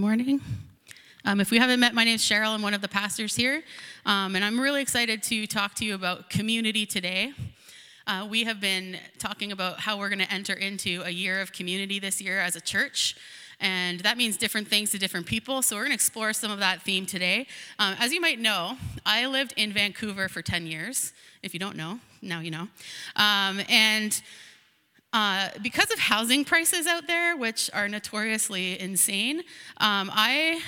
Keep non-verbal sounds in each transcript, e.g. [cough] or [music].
morning. Um, if we haven't met, my name is Cheryl. I'm one of the pastors here. Um, and I'm really excited to talk to you about community today. Uh, we have been talking about how we're going to enter into a year of community this year as a church. And that means different things to different people. So we're going to explore some of that theme today. Um, as you might know, I lived in Vancouver for 10 years. If you don't know, now you know. Um, and uh, because of housing prices out there, which are notoriously insane, um, I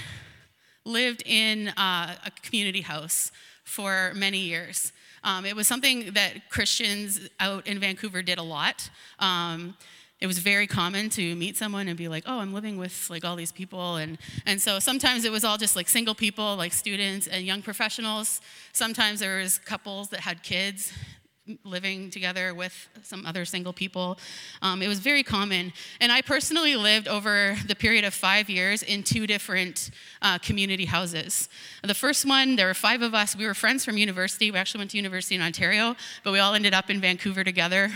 lived in uh, a community house for many years. Um, it was something that Christians out in Vancouver did a lot. Um, it was very common to meet someone and be like, "Oh, I'm living with like all these people," and and so sometimes it was all just like single people, like students and young professionals. Sometimes there was couples that had kids living together with some other single people. Um, it was very common. And I personally lived over the period of five years in two different uh, community houses. The first one, there were five of us. We were friends from university. We actually went to university in Ontario, but we all ended up in Vancouver together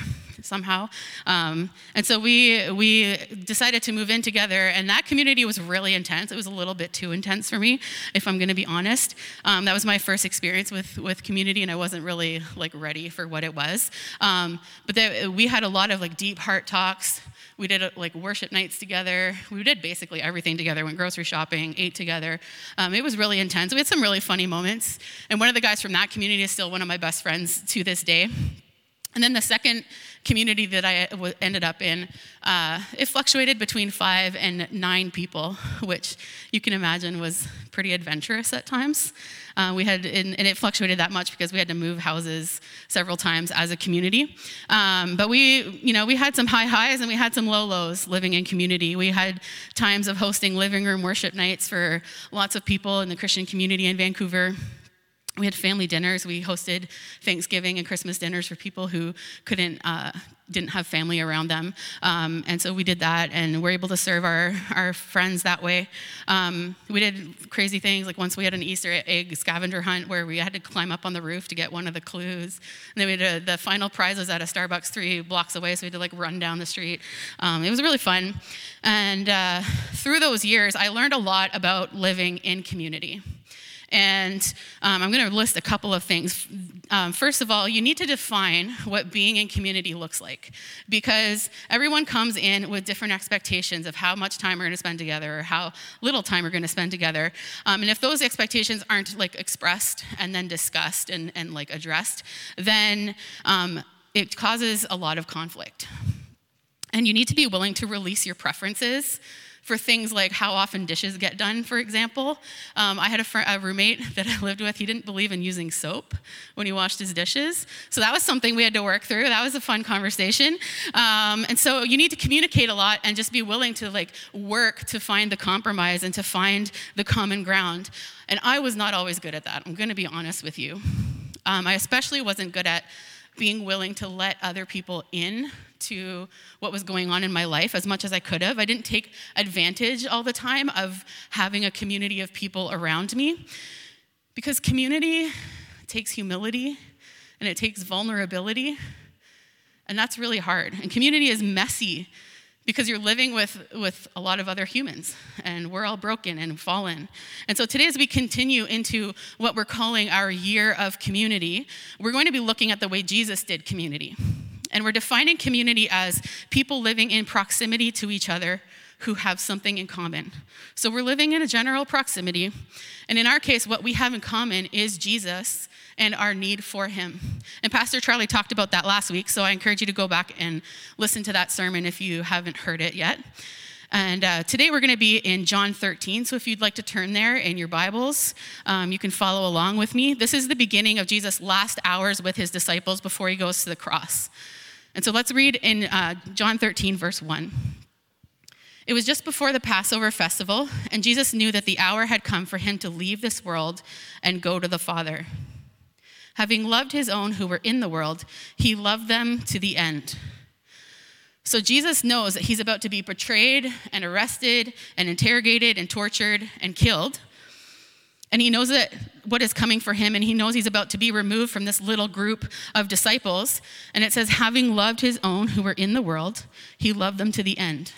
somehow. Um, and so we, we decided to move in together, and that community was really intense. It was a little bit too intense for me, if I'm going to be honest. Um, that was my first experience with, with community, and I wasn't really like ready for what it was. Um, but the, we had a lot of like deep heart talks. We did like worship nights together. We did basically everything together. Went grocery shopping, ate together. Um, it was really intense. We had some really funny moments. And one of the guys from that community is still one of my best friends to this day. And then the second community that I ended up in, uh, it fluctuated between five and nine people, [laughs] which you can imagine was pretty adventurous at times. Uh, we had, and, it fluctuated that much because we had to move houses several times as a community. Um, but we, you know, we had some high highs and we had some low lows living in community. We had times of hosting living room worship nights for lots of people in the Christian community in Vancouver we had family dinners. We hosted Thanksgiving and Christmas dinners for people who couldn't, uh, didn't have family around them. Um, and so we did that, and we're able to serve our, our friends that way. Um, we did crazy things, like once we had an Easter egg scavenger hunt where we had to climb up on the roof to get one of the clues. And then we had a, the final prize was at a Starbucks three blocks away, so we had to like run down the street. Um, it was really fun. And uh, through those years, I learned a lot about living in community. And um, I'm going to list a couple of things. Um, first of all, you need to define what being in community looks like because everyone comes in with different expectations of how much time we're going to spend together or how little time we're going to spend together. Um, and if those expectations aren't like expressed and then discussed and, and like addressed, then um, it causes a lot of conflict. And you need to be willing to release your preferences for things like how often dishes get done, for example. Um, I had a, fr- a, roommate [laughs] that I lived with, he didn't believe in using soap when he washed his dishes. So that was something we had to work through. That was a fun conversation. Um, and so you need to communicate a lot and just be willing to like work to find the compromise and to find the common ground. And I was not always good at that. I'm going to be honest with you. Um, I especially wasn't good at being willing to let other people in to what was going on in my life as much as I could have. I didn't take advantage all the time of having a community of people around me because community takes humility and it takes vulnerability, and that's really hard. And community is messy because you're living with, with a lot of other humans and we're all broken and fallen. And so today, as we continue into what we're calling our year of community, we're going to be looking at the way Jesus did community. And we're defining community as people living in proximity to each other who have something in common. So we're living in a general proximity. And in our case, what we have in common is Jesus and our need for him. And Pastor Charlie talked about that last week, so I encourage you to go back and listen to that sermon if you haven't heard it yet. And uh, today we're going to be in John 13. So if you'd like to turn there in your Bibles, um, you can follow along with me. This is the beginning of Jesus' last hours with his disciples before he goes to the cross. And so let's read in uh, John 13, verse 1. It was just before the Passover festival, and Jesus knew that the hour had come for him to leave this world and go to the Father. Having loved his own who were in the world, he loved them to the end. So Jesus knows that he's about to be betrayed and arrested and interrogated and tortured and killed. And he knows that what is coming for him, and he knows he's about to be removed from this little group of disciples. And it says, having loved his own who were in the world, he loved them to the end.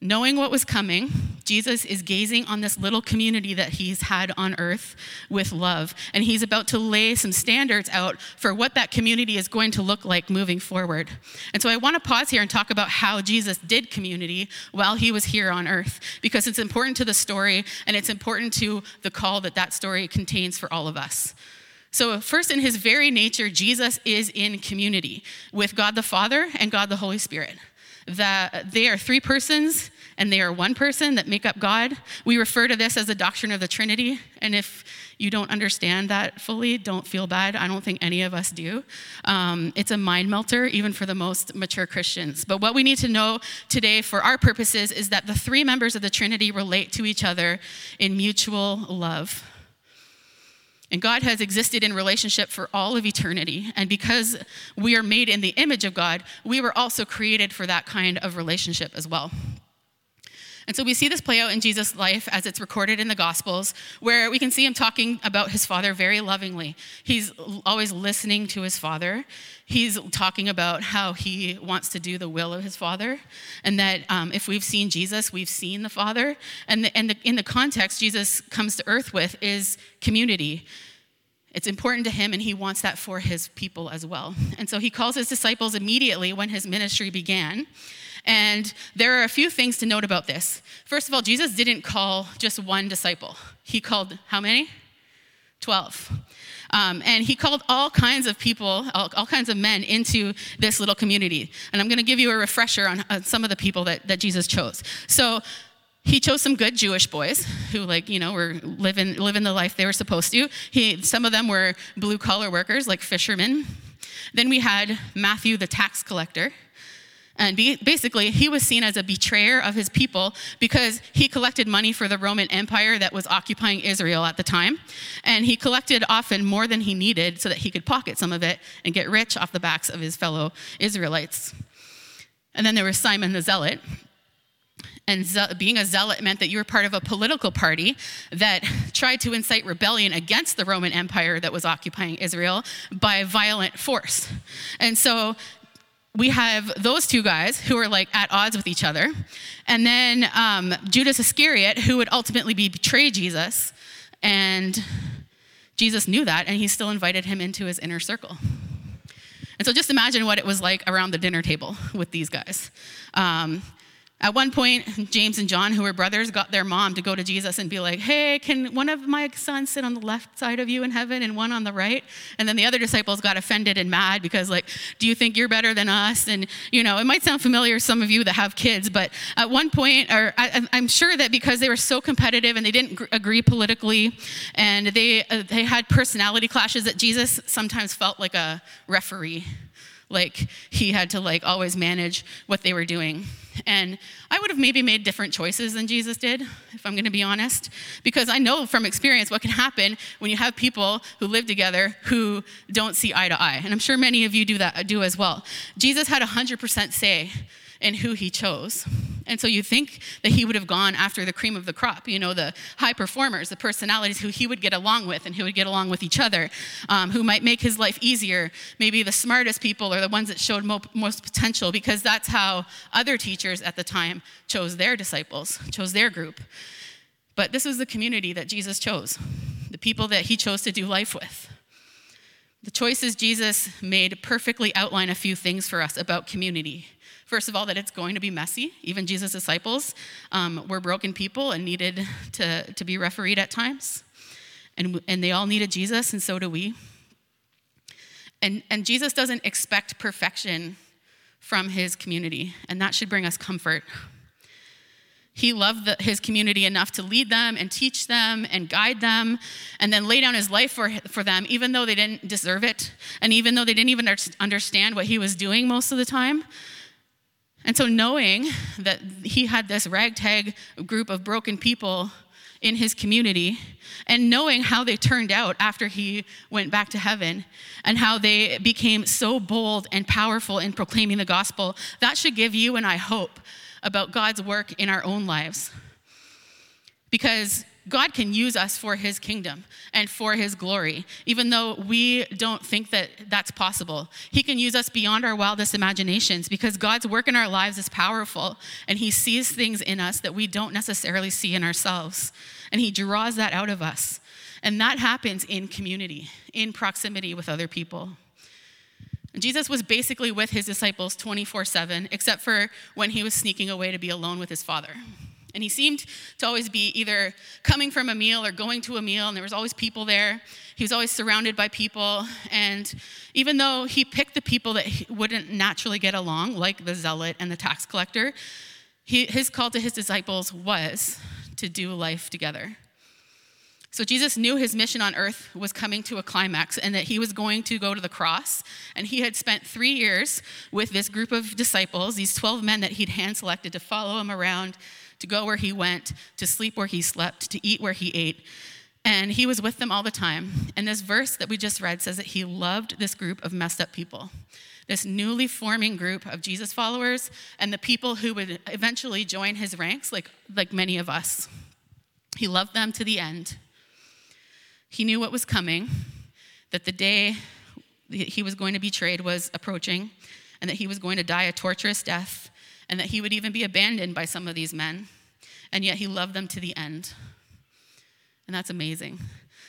Knowing what was coming, Jesus is gazing on this little community that he's had on earth with love. And he's about to lay some standards out for what that community is going to look like moving forward. And so I want to pause here and talk about how Jesus did community while he was here on earth, because it's important to the story and it's important to the call that that story contains for all of us. So, first, in his very nature, Jesus is in community with God the Father and God the Holy Spirit that they are three persons and they are one person that make up God. We refer to this as the doctrine of the Trinity. And if you don't understand that fully, don't feel bad. I don't think any of us do. Um, it's a mind melter, even for the most mature Christians. But what we need to know today for our purposes is that the three members of the Trinity relate to each other in mutual love. And God has existed in relationship for all of eternity. And because we are made in the image of God, we were also created for that kind of relationship as well. And so we see this play out in Jesus' life as it's recorded in the Gospels, where we can see him talking about his father very lovingly. He's always listening to his father. He's talking about how he wants to do the will of his father, and that um, if we've seen Jesus, we've seen the Father. And, the, and the, in the context Jesus comes to earth with is community. It's important to him, and he wants that for his people as well. And so he calls his disciples immediately when his ministry began. And there are a few things to note about this. First of all, Jesus didn't call just one disciple, he called how many? 12. Um, and he called all kinds of people, all, all, kinds of men into this little community. And I'm going to give you a refresher on, on some of the people that, that Jesus chose. So he chose some good Jewish boys who, like, you know, were living, living the life they were supposed to. He, some of them were blue collar workers, like fishermen. Then we had Matthew, the tax collector. And basically, he was seen as a betrayer of his people because he collected money for the Roman Empire that was occupying Israel at the time. And he collected often more than he needed so that he could pocket some of it and get rich off the backs of his fellow Israelites. And then there was Simon the Zealot. And being a zealot meant that you were part of a political party that tried to incite rebellion against the Roman Empire that was occupying Israel by violent force. And so we have those two guys who are like at odds with each other. And then um, Judas Iscariot, who would ultimately betray Jesus. And Jesus knew that, and he still invited him into his inner circle. And so just imagine what it was like around the dinner table with these guys. Um, at one point, James and John, who were brothers, got their mom to go to Jesus and be like, Hey, can one of my sons sit on the left side of you in heaven and one on the right? And then the other disciples got offended and mad because, like, do you think you're better than us? And, you know, it might sound familiar to some of you that have kids, but at one point, or I, am sure that because they were so competitive and they didn't agree politically and they, uh, they had personality clashes, that Jesus sometimes felt like a referee like he had to like always manage what they were doing. And i would have maybe made different choices than jesus did if i'm going to be honest because i know from experience what can happen when you have people who live together who don't see eye to eye. And i'm sure many of you do that do as well. Jesus had 100% say in who he chose. And so you think that he would have gone after the cream of the crop, you know, the high performers, the personalities who he would get along with and who would get along with each other, um, who might make his life easier. Maybe the smartest people or the ones that showed mo- most potential because that's how other teachers at the time chose their disciples, chose their group. But this was the community that Jesus chose, the people that he chose to do life with. The choices Jesus made perfectly outline a few things for us about community First of all, that it's going to be messy. Even Jesus' disciples um, were broken people and needed to, to be refereed at times. And, and they all needed Jesus, and so do we. And, and Jesus doesn't expect perfection from his community, and that should bring us comfort. He loved the, his community enough to lead them and teach them and guide them and then lay down his life for, for them, even though they didn't deserve it and even though they didn't even understand what he was doing most of the time. And so, knowing that he had this ragtag group of broken people in his community, and knowing how they turned out after he went back to heaven, and how they became so bold and powerful in proclaiming the gospel, that should give you and I hope about God's work in our own lives. Because God can use us for his kingdom and for his glory, even though we don't think that that's possible. He can use us beyond our wildest imaginations because God's work in our lives is powerful and he sees things in us that we don't necessarily see in ourselves. And he draws that out of us. And that happens in community, in proximity with other people. Jesus was basically with his disciples 24 7, except for when he was sneaking away to be alone with his father. And he seemed to always be either coming from a meal or going to a meal, and there was always people there. He was always surrounded by people. And even though he picked the people that wouldn't naturally get along, like the zealot and the tax collector, he, his call to his disciples was to do life together. So Jesus knew his mission on earth was coming to a climax and that he was going to go to the cross. And he had spent three years with this group of disciples, these 12 men that he'd hand selected to follow him around, to go where he went, to sleep where he slept, to eat where he ate. And he was with them all the time. And this verse that we just read says that he loved this group of messed up people, this newly forming group of Jesus followers, and the people who would eventually join his ranks, like, like many of us. He loved them to the end. He knew what was coming, that the day he was going to be betrayed was approaching, and that he was going to die a torturous death, and that he would even be abandoned by some of these men. And yet he loved them to the end. And that's amazing.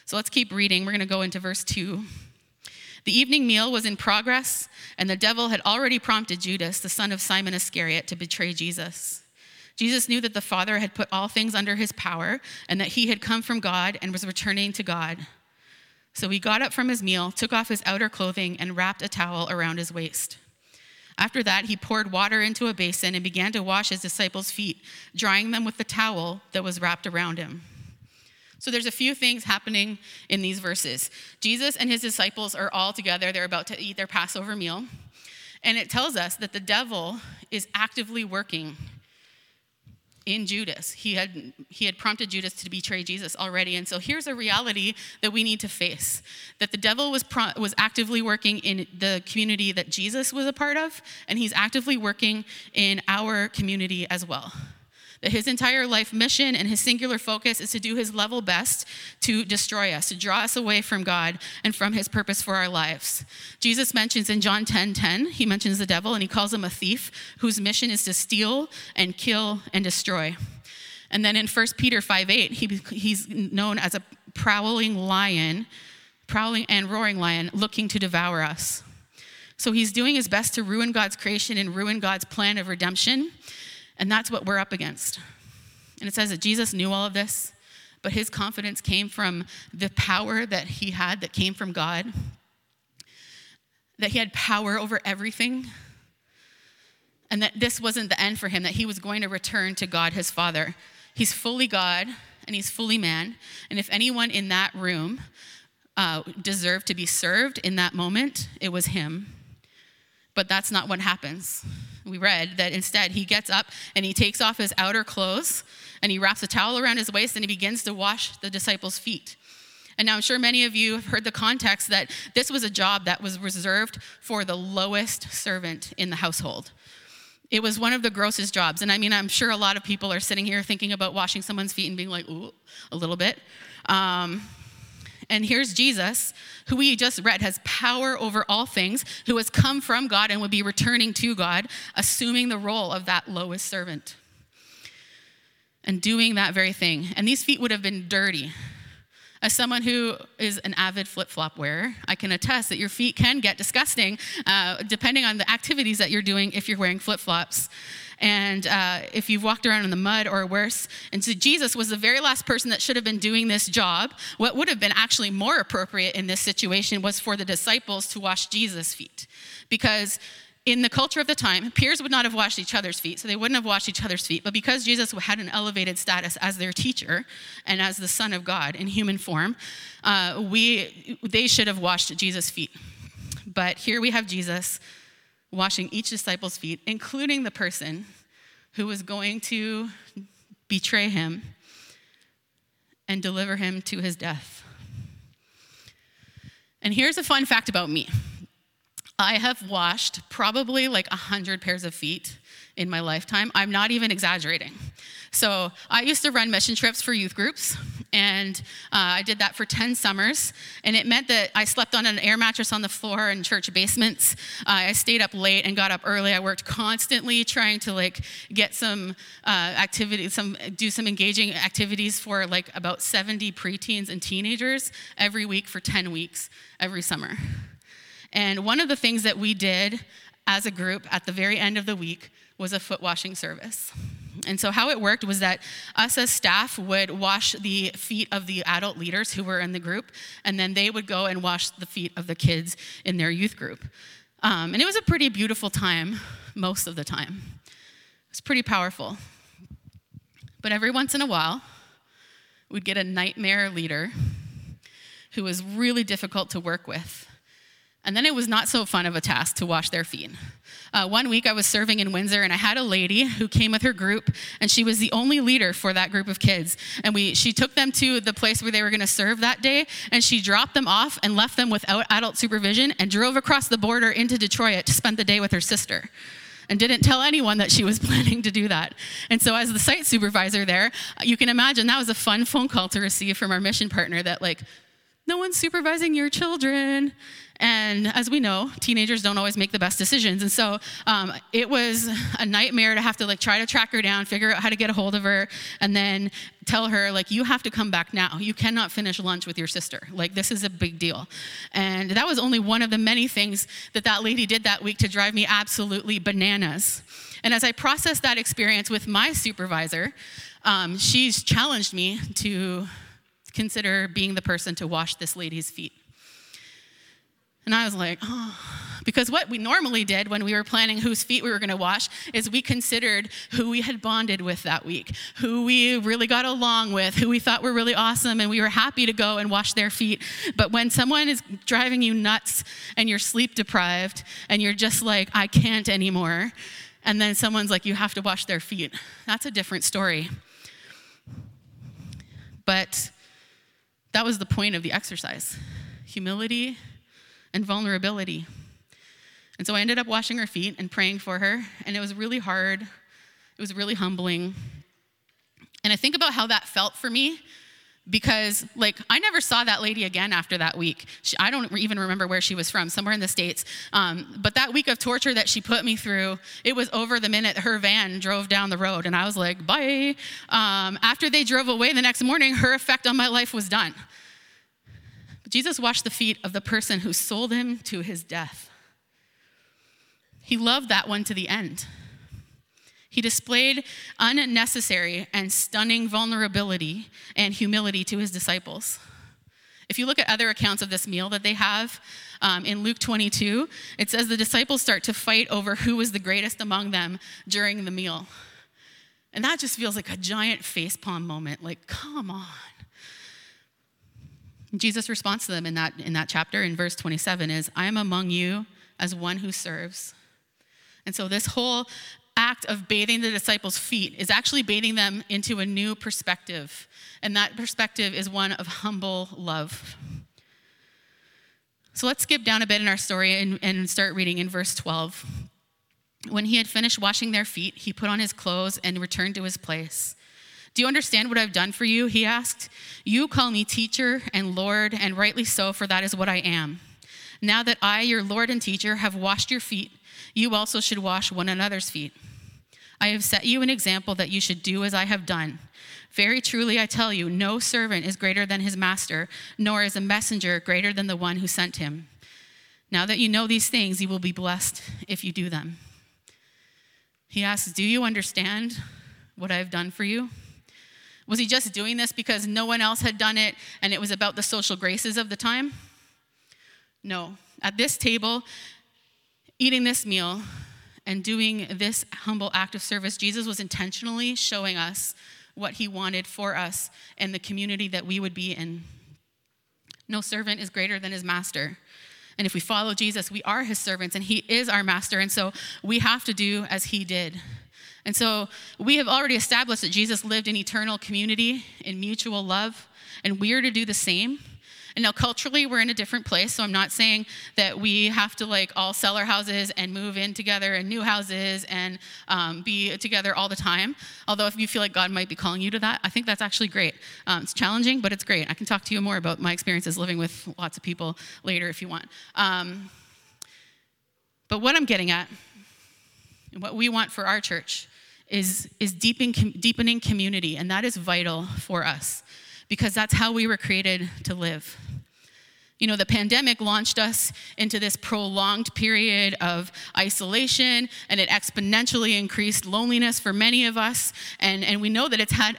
So let's keep reading. We're going to go into verse 2. The evening meal was in progress, and the devil had already prompted Judas, the son of Simon Iscariot, to betray Jesus. Jesus knew that the Father had put all things under his power and that he had come from God and was returning to God. So he got up from his meal, took off his outer clothing, and wrapped a towel around his waist. After that, he poured water into a basin and began to wash his disciples' feet, drying them with the towel that was wrapped around him. So there's a few things happening in these verses. Jesus and his disciples are all together, they're about to eat their Passover meal. And it tells us that the devil is actively working in Judas. He had, he had prompted Judas to betray Jesus already. And so here's a reality that we need to face that the devil was, pro- was actively working in the community that Jesus was a part of, and he's actively working in our community as well that his entire life mission and his singular focus is to do his level best to destroy us, to draw us away from God and from his purpose for our lives. Jesus mentions in John 10 10, he mentions the devil and he calls him a thief whose mission is to steal and kill and destroy. And then in 1 Peter 5 8, he, he's known as a prowling lion, prowling and roaring lion, looking to devour us. So he's doing his best to ruin God's creation and ruin God's plan of redemption. And that's what we're up against. And it says that Jesus knew all of this, but his confidence came from the power that he had that came from God, that he had power over everything, and that this wasn't the end for him, that he was going to return to God his Father. He's fully God and he's fully man. And if anyone in that room uh, deserved to be served in that moment, it was him. But that's not what happens we read that instead he gets up and he takes off his outer clothes and he wraps a towel around his waist and he begins to wash the disciples' feet. And now I'm sure many of you have heard the context that this was a job that was reserved for the lowest servant in the household. It was one of the grossest jobs. And I mean, I'm sure a lot of people are sitting here thinking about washing someone's feet and being like, ooh, a little bit. Um, and here's Jesus, who we just read has power over all things, who has come from God and would be returning to God, assuming the role of that lowest servant and doing that very thing. And these feet would have been dirty. As someone who is an avid flip flop wearer, I can attest that your feet can get disgusting uh, depending on the activities that you're doing if you're wearing flip flops and uh, if you've walked around in the mud or worse. And so Jesus was the very last person that should have been doing this job. What would have been actually more appropriate in this situation was for the disciples to wash Jesus' feet. Because in the culture of the time, peers would not have washed each other's feet, so they wouldn't have washed each other's feet. But because Jesus had an elevated status as their teacher and as the Son of God in human form, uh, we, they should have washed Jesus' feet. But here we have Jesus washing each disciple's feet, including the person who was going to betray him and deliver him to his death. And here's a fun fact about me I have washed probably like 100 pairs of feet in my lifetime. I'm not even exaggerating. So I used to run mission trips for youth groups, and uh, I did that for 10 summers. And it meant that I slept on an air mattress on the floor in church basements. Uh, I stayed up late and got up early. I worked constantly trying to like get some uh, activity, some do some engaging activities for like about 70 preteens and teenagers every week for 10 weeks every summer. And one of the things that we did as a group at the very end of the week was a foot washing service. And so, how it worked was that us as staff would wash the feet of the adult leaders who were in the group, and then they would go and wash the feet of the kids in their youth group. Um, and it was a pretty beautiful time, most of the time. It was pretty powerful. But every once in a while, we'd get a nightmare leader who was really difficult to work with and then it was not so fun of a task to wash their feet. Uh, one week I was serving in Windsor and I had a lady who came with her group and she was the only leader for that group of kids. And we, she took them to the place where they were going to serve that day and she dropped them off and left them without adult supervision and drove across the border into Detroit to spend the day with her sister and didn't tell anyone that she was [laughs] planning to do that. And so, as the site supervisor there, you can imagine that was a fun phone call to receive from our mission partner that, like, no one's supervising your children. And as we know, teenagers don't always make the best decisions. And so um, it was a nightmare to have to like try to track her down, figure out how to get a hold of her, and then tell her like you have to come back now. You cannot finish lunch with your sister. Like this is a big deal. And that was only one of the many things that that lady did that week to drive me absolutely bananas. And as I processed that experience with my supervisor, um, she's challenged me to consider being the person to wash this lady's feet. And I was like, oh, because what we normally did when we were planning whose feet we were going to wash is we considered who we had bonded with that week, who we really got along with, who we thought were really awesome, and we were happy to go and wash their feet. But when someone is driving you nuts and you're sleep deprived and you're just like, I can't anymore, and then someone's like, you have to wash their feet, that's a different story. But that was the point of the exercise humility and vulnerability. And so I ended up washing her feet and praying for her, and it was really hard. It was really humbling. And I think about how that felt for me because like i never saw that lady again after that week she, i don't even remember where she was from somewhere in the states um, but that week of torture that she put me through it was over the minute her van drove down the road and i was like bye um, after they drove away the next morning her effect on my life was done Jesus washed the feet of the person who sold him to his death. He loved that one to the end. He displayed unnecessary and stunning vulnerability and humility to his disciples. If you look at other accounts of this meal that they have um, in Luke 22, it says the disciples start to fight over who was the greatest among them during the meal. And that just feels like a giant facepalm moment. Like, come on. Jesus' response to them in that, in that chapter, in verse 27, is I am among you as one who serves. And so, this whole act of bathing the disciples' feet is actually bathing them into a new perspective. And that perspective is one of humble love. So, let's skip down a bit in our story and, and start reading in verse 12. When he had finished washing their feet, he put on his clothes and returned to his place. Do you understand what I've done for you? He asked. You call me teacher and Lord, and rightly so, for that is what I am. Now that I, your Lord and teacher, have washed your feet, you also should wash one another's feet. I have set you an example that you should do as I have done. Very truly, I tell you, no servant is greater than his master, nor is a messenger greater than the one who sent him. Now that you know these things, you will be blessed if you do them. He asks, Do you understand what I have done for you? Was he just doing this because no one else had done it and it was about the social graces of the time? No. At this table, eating this meal and doing this humble act of service, Jesus was intentionally showing us what he wanted for us and the community that we would be in. No servant is greater than his master. And if we follow Jesus, we are his servants and he is our master. And so we have to do as he did. And so we have already established that Jesus lived in eternal community, in mutual love, and we are to do the same. And now culturally, we're in a different place. So I'm not saying that we have to like all sell our houses and move in together in new houses and um, be together all the time. Although if you feel like God might be calling you to that, I think that's actually great. Um, it's challenging, but it's great. I can talk to you more about my experiences living with lots of people later if you want. Um, but what I'm getting at, and what we want for our church, is, is deepening, deepening community, and that is vital for us because that's how we were created to live. You know, the pandemic launched us into this prolonged period of isolation, and it exponentially increased loneliness for many of us. And, and we know that it's had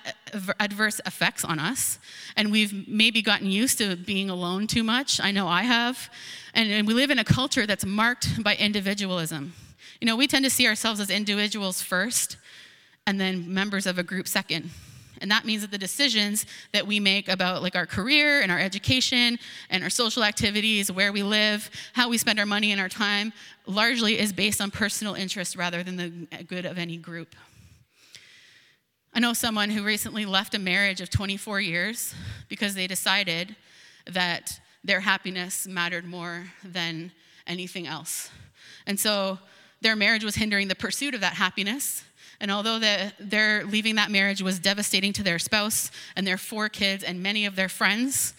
adverse effects on us. And we've maybe gotten used to being alone too much. I know I have. And, and we live in a culture that's marked by individualism. You know, we tend to see ourselves as individuals first, and then members of a group second. And that means that the decisions that we make about like our career and our education and our social activities, where we live, how we spend our money and our time, largely is based on personal interest rather than the good of any group. I know someone who recently left a marriage of 24 years because they decided that their happiness mattered more than anything else. And so their marriage was hindering the pursuit of that happiness. And although the, their leaving that marriage was devastating to their spouse and their four kids and many of their friends,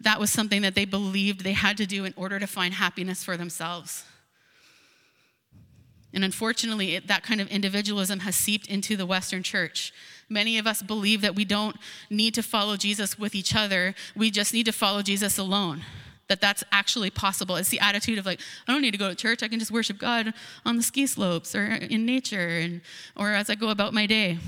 that was something that they believed they had to do in order to find happiness for themselves. And unfortunately, it, that kind of individualism has seeped into the Western church. Many of us believe that we don't need to follow Jesus with each other, we just need to follow Jesus alone that that's actually possible. It's the attitude of like, I don't need to go to church. I can just worship God on the ski slopes or in nature and or as I go about my day.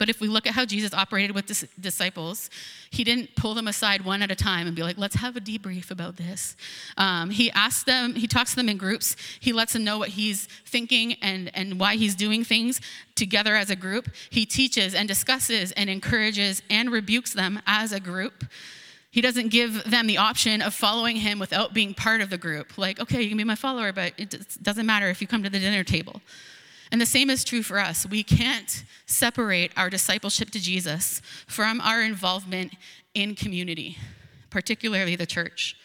But if we look at how Jesus operated with dis- disciples, he didn't pull them aside one at a time and be like, let's have a debrief about this. Um, he asks them, he talks to them in groups. He lets them know what he's thinking and, and why he's doing things together as a group. He teaches and discusses and encourages and rebukes them as a group. He doesn't give them the option of following him without being part of the group. Like, okay, you can be my follower, but it doesn't matter if you come to the dinner table. And the same is true for us. We can't separate our discipleship to Jesus from our involvement in community, particularly the church.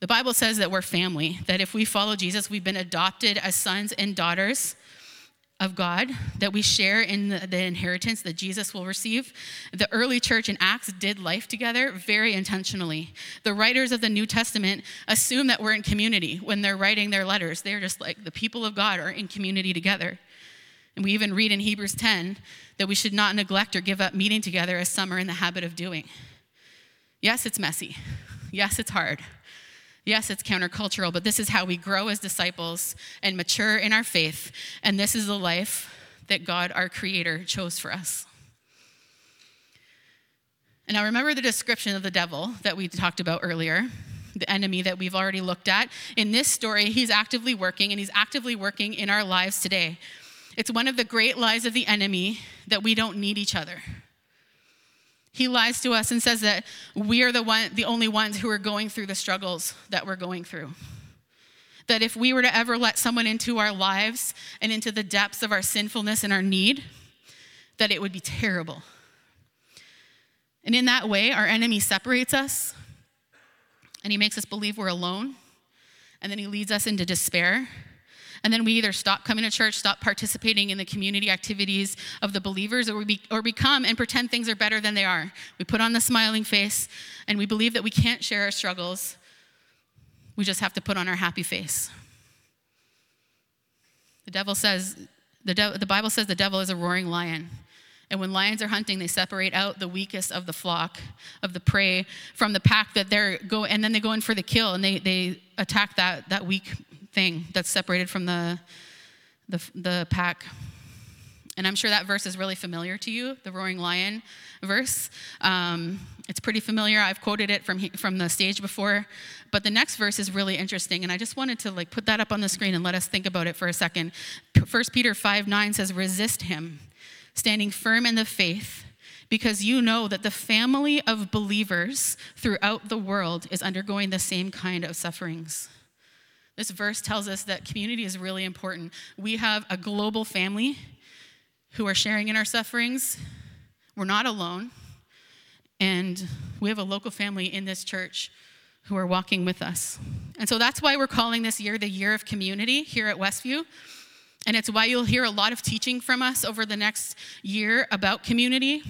The Bible says that we're family, that if we follow Jesus, we've been adopted as sons and daughters of God, that we share in the, the, inheritance that Jesus will receive. The early church in Acts did life together very intentionally. The writers of the New Testament assume that we're in community when they're writing their letters. They're just like the people of God are in community together. And we even read in Hebrews 10 that we should not neglect or give up meeting together as some are in the habit of doing. Yes, it's messy. Yes, it's hard. Yes, it's countercultural, but this is how we grow as disciples and mature in our faith. And this is the life that God, our Creator, chose for us. And now remember the description of the devil that we talked about earlier, the enemy that we've already looked at. In this story, he's actively working, and he's actively working in our lives today. It's one of the great lies of the enemy that we don't need each other. He lies to us and says that we are the, one, the only ones who are going through the struggles that we're going through. That if we were to ever let someone into our lives and into the depths of our sinfulness and our need, that it would be terrible. And in that way, our enemy separates us and he makes us believe we're alone. And then he leads us into despair and then we either stop coming to church, stop participating in the community activities of the believers, or we, be, or we come and pretend things are better than they are. We put on the smiling face, and we believe that we can't share our struggles. We just have to put on our happy face. The devil says, the, de- the Bible says the devil is a roaring lion. And when lions are hunting, they separate out the weakest of the flock, of the prey, from the pack that they're go, and then they go in for the kill and they, they attack that, that weak thing that's separated from the, the, the pack. And I'm sure that verse is really familiar to you, the roaring lion verse. Um, it's pretty familiar. I've quoted it from, from the stage before. But the next verse is really interesting. And I just wanted to like put that up on the screen and let us think about it for a second. 1 Peter 5 9 says, Resist him, standing firm in the faith, because you know that the family of believers throughout the world is undergoing the same kind of sufferings. This verse tells us that community is really important. We have a global family who are sharing in our sufferings. We're not alone. And We have a local family in this church who are walking with us. And so that's why we're calling this year the year of community here at Westview. And it's why you'll hear a lot of teaching from us over the next year about community.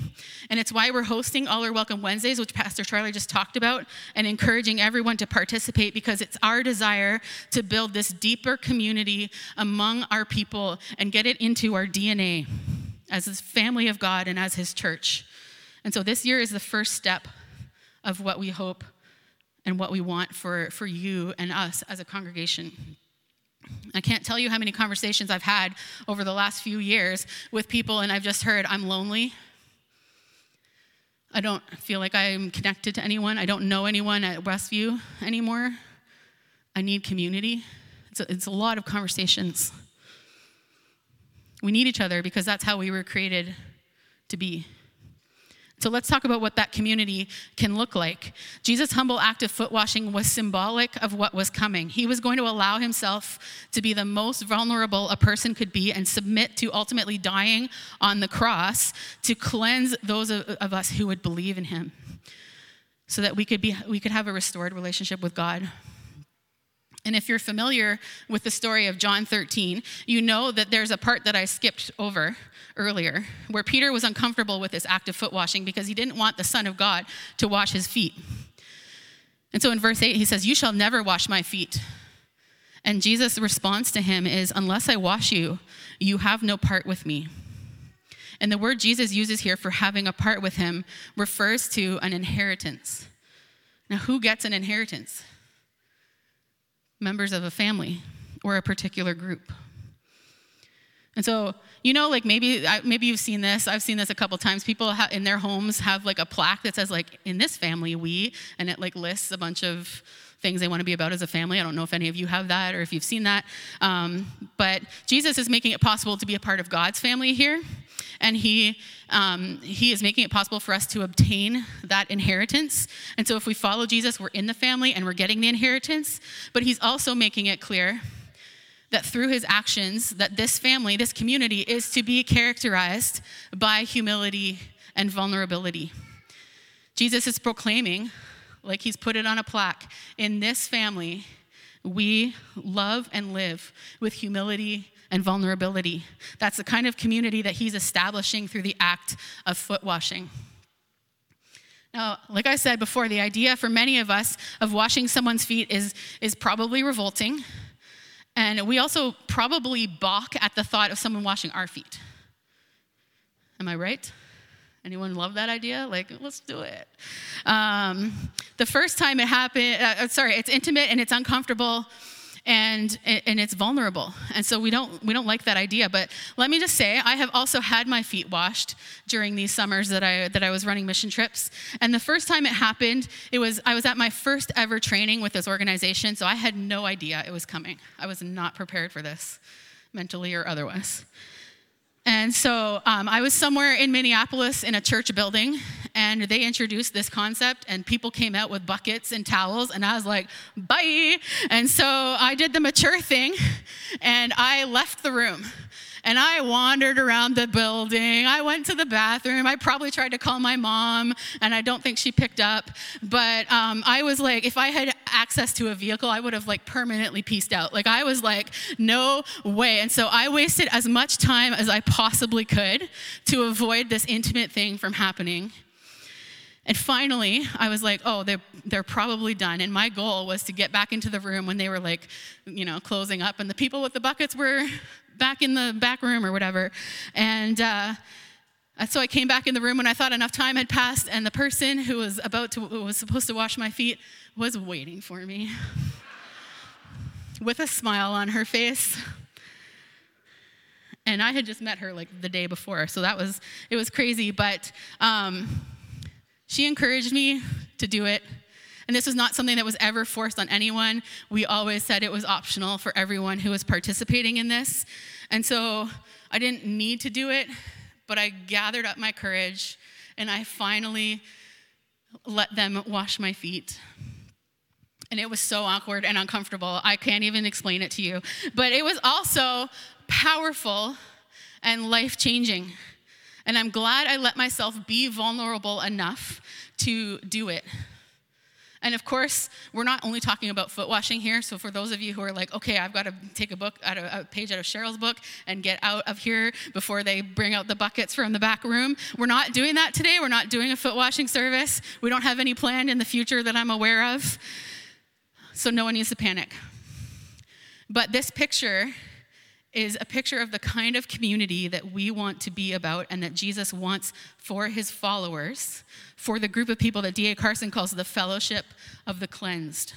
And it's why we're hosting All Are Welcome Wednesdays, which Pastor Charlie just talked about, and encouraging everyone to participate because it's our desire to build this deeper community among our people and get it into our DNA as His family of God and as His church. And so this year is the first step of what we hope and what we want for, for you and us as a congregation. I can't tell you how many conversations I've had over the last few years with people, and I've just heard, I'm lonely. I don't feel like I'm connected to anyone. I don't know anyone at Westview anymore. I need community. It's a, it's a lot of conversations. We need each other because that's how we were created to be. So let's talk about what that community can look like. Jesus' humble act of foot washing was symbolic of what was coming. He was going to allow himself to be the most vulnerable a person could be and submit to ultimately dying on the cross to cleanse those of, of us who would believe in him so that we could, be, we could have a restored relationship with God. And if you're familiar with the story of John 13, you know that there's a part that I skipped over earlier where Peter was uncomfortable with this act of foot washing because he didn't want the Son of God to wash his feet. And so in verse 8, he says, You shall never wash my feet. And Jesus' response to him is, Unless I wash you, you have no part with me. And the word Jesus uses here for having a part with him refers to an inheritance. Now, who gets an inheritance? members of a family or a particular group. And so, you know, like maybe I, maybe you've seen this. I've seen this a couple times. People in their homes have like a plaque that says like "In this family, we," and it like lists a bunch of things they want to be about as a family. I don't know if any of you have that or if you've seen that. Um, but Jesus is making it possible to be a part of God's family here. And he, um, he is making it possible for us to obtain that inheritance. And so if we follow Jesus, we're in the family and we're getting the inheritance. But he's also making it clear that through his actions that this family this community is to be characterized by humility and vulnerability jesus is proclaiming like he's put it on a plaque. In this family, we love and live with humility and vulnerability. That's the kind of community that he's establishing through the act of foot washing. Now, like I said before, the idea for many of us of washing someone's feet is, is probably revolting. And we also probably balk at the thought of someone washing our feet. Am I right? Anyone love that idea? Like, let's do it. Um, the first time it happened, uh, uh, sorry, it's intimate and it's uncomfortable and and it's vulnerable. And so we don't we don't like that idea. But let me just say i have also had my feet washed during these summers that i that i was running mission trips. And the first time it happened it was i was at my first ever training with this organization so i had no idea it was coming. I was not prepared for this mentally or otherwise and so um, I was somewhere in Minneapolis in a church building, and they introduced this concept, and people came out with buckets and towels, and I was like, bye. And so I did the mature thing, and I left the room and I wandered around the building. I went to the bathroom. I probably tried to call my mom, and I don't think she picked up. But um, I was like, if I had access to a vehicle, I would have like permanently pieced out. Like I was like, no way. And so I wasted as much time as I possibly could to avoid this intimate thing from happening. And finally, I was like, oh, they're, they're probably done. And my goal was to get back into the room when they were like, you know, closing up, and the people with the buckets were back in the back room or whatever. And uh, so I came back in the room when I thought enough time had passed, and the person who was about to, who was supposed to wash my feet was waiting for me with a smile on her face. And I had just met her like the day before, so that was, it was crazy, but um, she encouraged me to do it. And this was not something that was ever forced on anyone. We always said it was optional for everyone who was participating in this. And so I didn't need to do it, but I gathered up my courage and I finally let them wash my feet. And it was so awkward and uncomfortable. I can't even explain it to you. But it was also powerful and life changing. And I'm glad I let myself be vulnerable enough to do it. And of course, we're not only talking about foot washing here. So for those of you who are like, okay, I've got to take a book out of a page out of Cheryl's book and get out of here before they bring out the buckets from the back room, we're not doing that today. We're not doing a foot washing service. We don't have any planned in the future that I'm aware of. So no one needs to panic. But this picture is a picture of the kind of community that we want to be about and that Jesus wants for his followers, for the group of people that D.A. Carson calls the fellowship of the cleansed.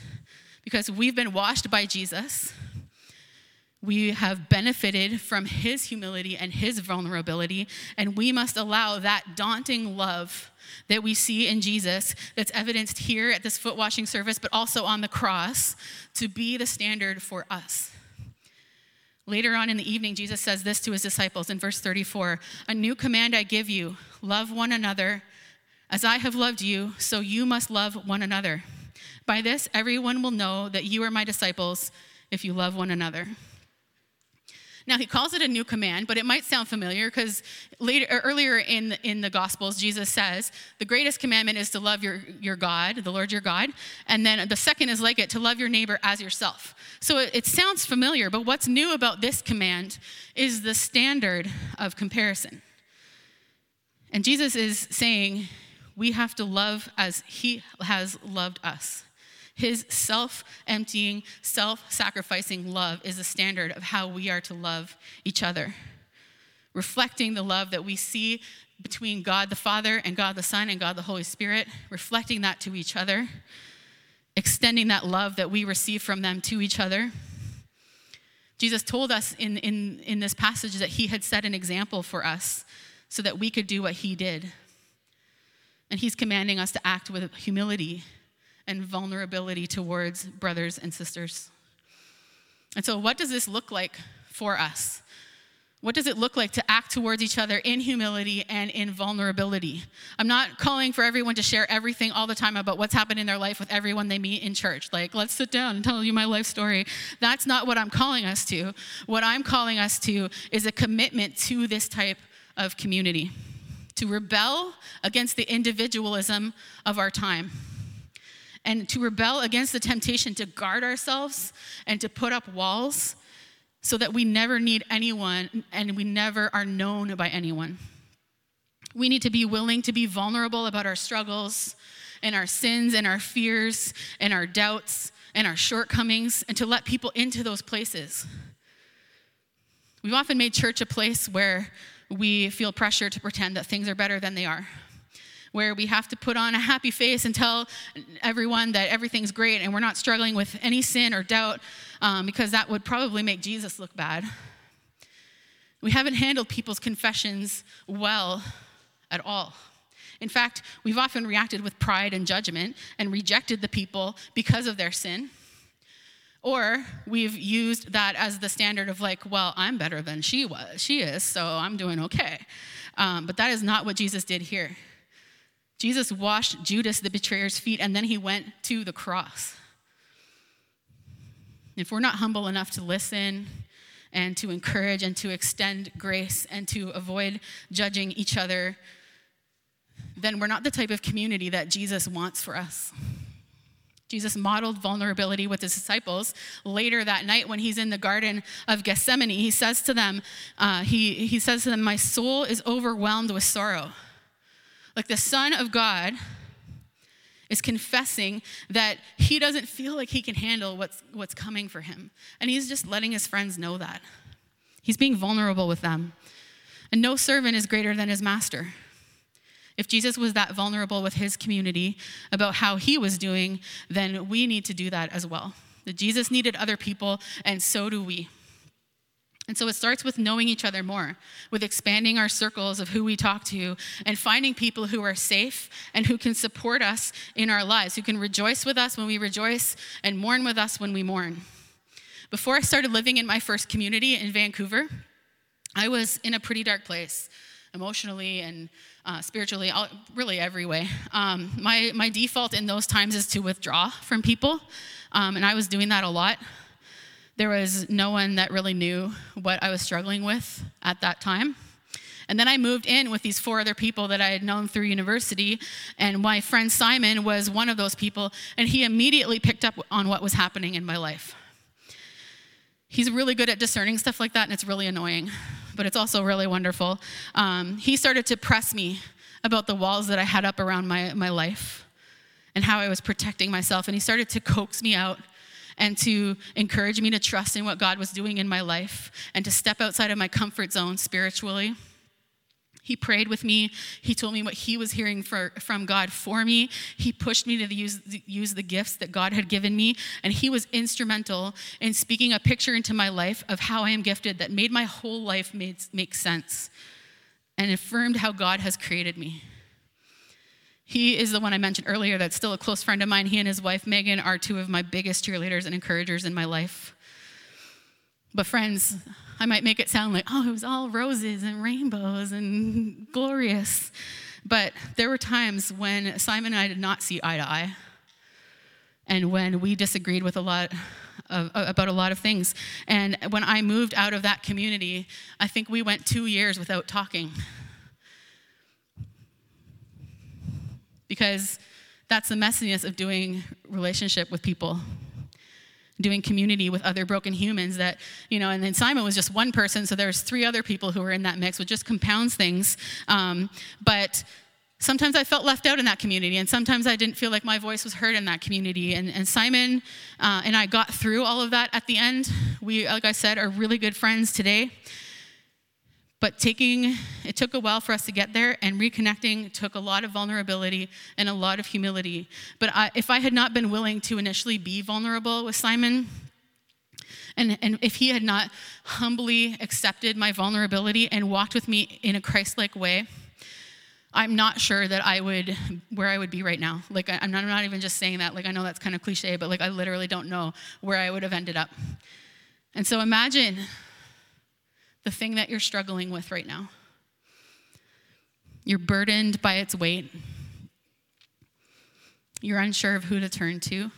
Because we've been washed by Jesus, we have benefited from his humility and his vulnerability, and we must allow that daunting love that we see in Jesus, that's evidenced here at this foot washing service, but also on the cross, to be the standard for us. Later on in the evening, Jesus says this to his disciples in verse 34 A new command I give you love one another. As I have loved you, so you must love one another. By this, everyone will know that you are my disciples if you love one another. Now he calls it a new command, but it might sound familiar because later er, earlier in the, in the Gospels, Jesus says the greatest commandment is to love your, your God, the Lord your God, and then the second is like it to love your neighbor as yourself. So it, it sounds familiar, but what's new about this command is the standard of comparison. And Jesus is saying we have to love as he has loved us. His self emptying, self sacrificing love is a standard of how we are to love each other. Reflecting the love that we see between God the Father and God the Son and God the Holy Spirit, reflecting that to each other, extending that love that we receive from them to each other. Jesus told us in, in, in this passage that he had set an example for us so that we could do what he did. And he's commanding us to act with humility and vulnerability towards brothers and sisters. And so, what does this look like for us? What does it look like to act towards each other in humility and in vulnerability? I'm not calling for everyone to share everything all the time about what's happened in their life with everyone they meet in church. Like, let's sit down and tell you my life story. That's not what I'm calling us to. What I'm calling us to is a commitment to this type of community, to rebel against the individualism of our time and to rebel against the temptation to guard ourselves and to put up walls so that we never need anyone and we never are known by anyone. We need to be willing to be vulnerable about our struggles and our sins and our fears and our doubts and our shortcomings and to let people into those places. We've often made church a place where we feel pressure to pretend that things are better than they are where we have to put on a happy face and tell everyone that everything's great and we're not struggling with any sin or doubt um, because that would probably make Jesus look bad. We haven't handled people's confessions well at all. In fact, we've often reacted with pride and judgment and rejected the people because of their sin. Or we've used that as the standard of like, well, I'm better than she was, she is, so I'm doing okay. Um, but that is not what Jesus did here. Jesus washed Judas, the betrayer's feet, and then he went to the cross. If we're not humble enough to listen and to encourage and to extend grace and to avoid judging each other, then we're not the type of community that Jesus wants for us. Jesus modeled vulnerability with his disciples. Later that night, when he's in the Garden of Gethsemane, he says to them, uh, he, he says to them, My soul is overwhelmed with sorrow. Like the Son of God is confessing that he doesn't feel like he can handle what's, what's coming for him. And he's just letting his friends know that. He's being vulnerable with them. And no servant is greater than his master. If Jesus was that vulnerable with his community about how he was doing, then we need to do that as well. That Jesus needed other people, and so do we. And so it starts with knowing each other more, with expanding our circles of who we talk to, and finding people who are safe and who can support us in our lives, who can rejoice with us when we rejoice and mourn with us when we mourn. Before I started living in my first community in Vancouver, I was in a pretty dark place, emotionally and uh, spiritually, all, really every way. Um, my, my default in those times is to withdraw from people, um, and I was doing that a lot. There was no one that really knew what I was struggling with at that time. And then I moved in with these four other people that I had known through university. And my friend Simon was one of those people, and he immediately picked up on what was happening in my life. He's really good at discerning stuff like that, and it's really annoying, but it's also really wonderful. Um, he started to press me about the walls that I had up around my, my life and how I was protecting myself. And he started to coax me out and to encourage me to trust in what God was doing in my life and to step outside of my comfort zone spiritually. He prayed with me. He told me what he was hearing for, from God for me. He pushed me to use, use the gifts that God had given me. And he was instrumental in speaking a picture into my life of how I am gifted that made my whole life made, make sense and affirmed how God has created me. He is the one I mentioned earlier that's still a close friend of mine. He and his wife, Megan, are two of my biggest cheerleaders and encouragers in my life. But, friends, I might make it sound like, oh, it was all roses and rainbows and glorious. But there were times when Simon and I did not see eye to eye, and when we disagreed with a lot of, about a lot of things. And when I moved out of that community, I think we went two years without talking. Because that's the messiness of doing relationship with people doing community with other broken humans that you know and then simon was just one person so there's three other people who were in that mix which just compounds things. Um, but sometimes i felt left out in that community and sometimes i didn't feel like my voice was heard in that community. And, and simon uh, and i got through all of that. At the end we like i said are really good friends today but taking, it took a while for us to get there, and reconnecting took a lot of vulnerability and a lot of humility. But I, if I had not been willing to initially be vulnerable with Simon, and, and if he had not humbly accepted my vulnerability and walked with me in a Christ like way, I'm not sure that I would, where I would be right now. Like, I'm not, I'm not even just saying that. Like, I know that's kind of cliche, but like, I literally don't know where I would have ended up. And so imagine the thing that you're struggling with right now. You're burdened by its weight. You're unsure of who to turn to.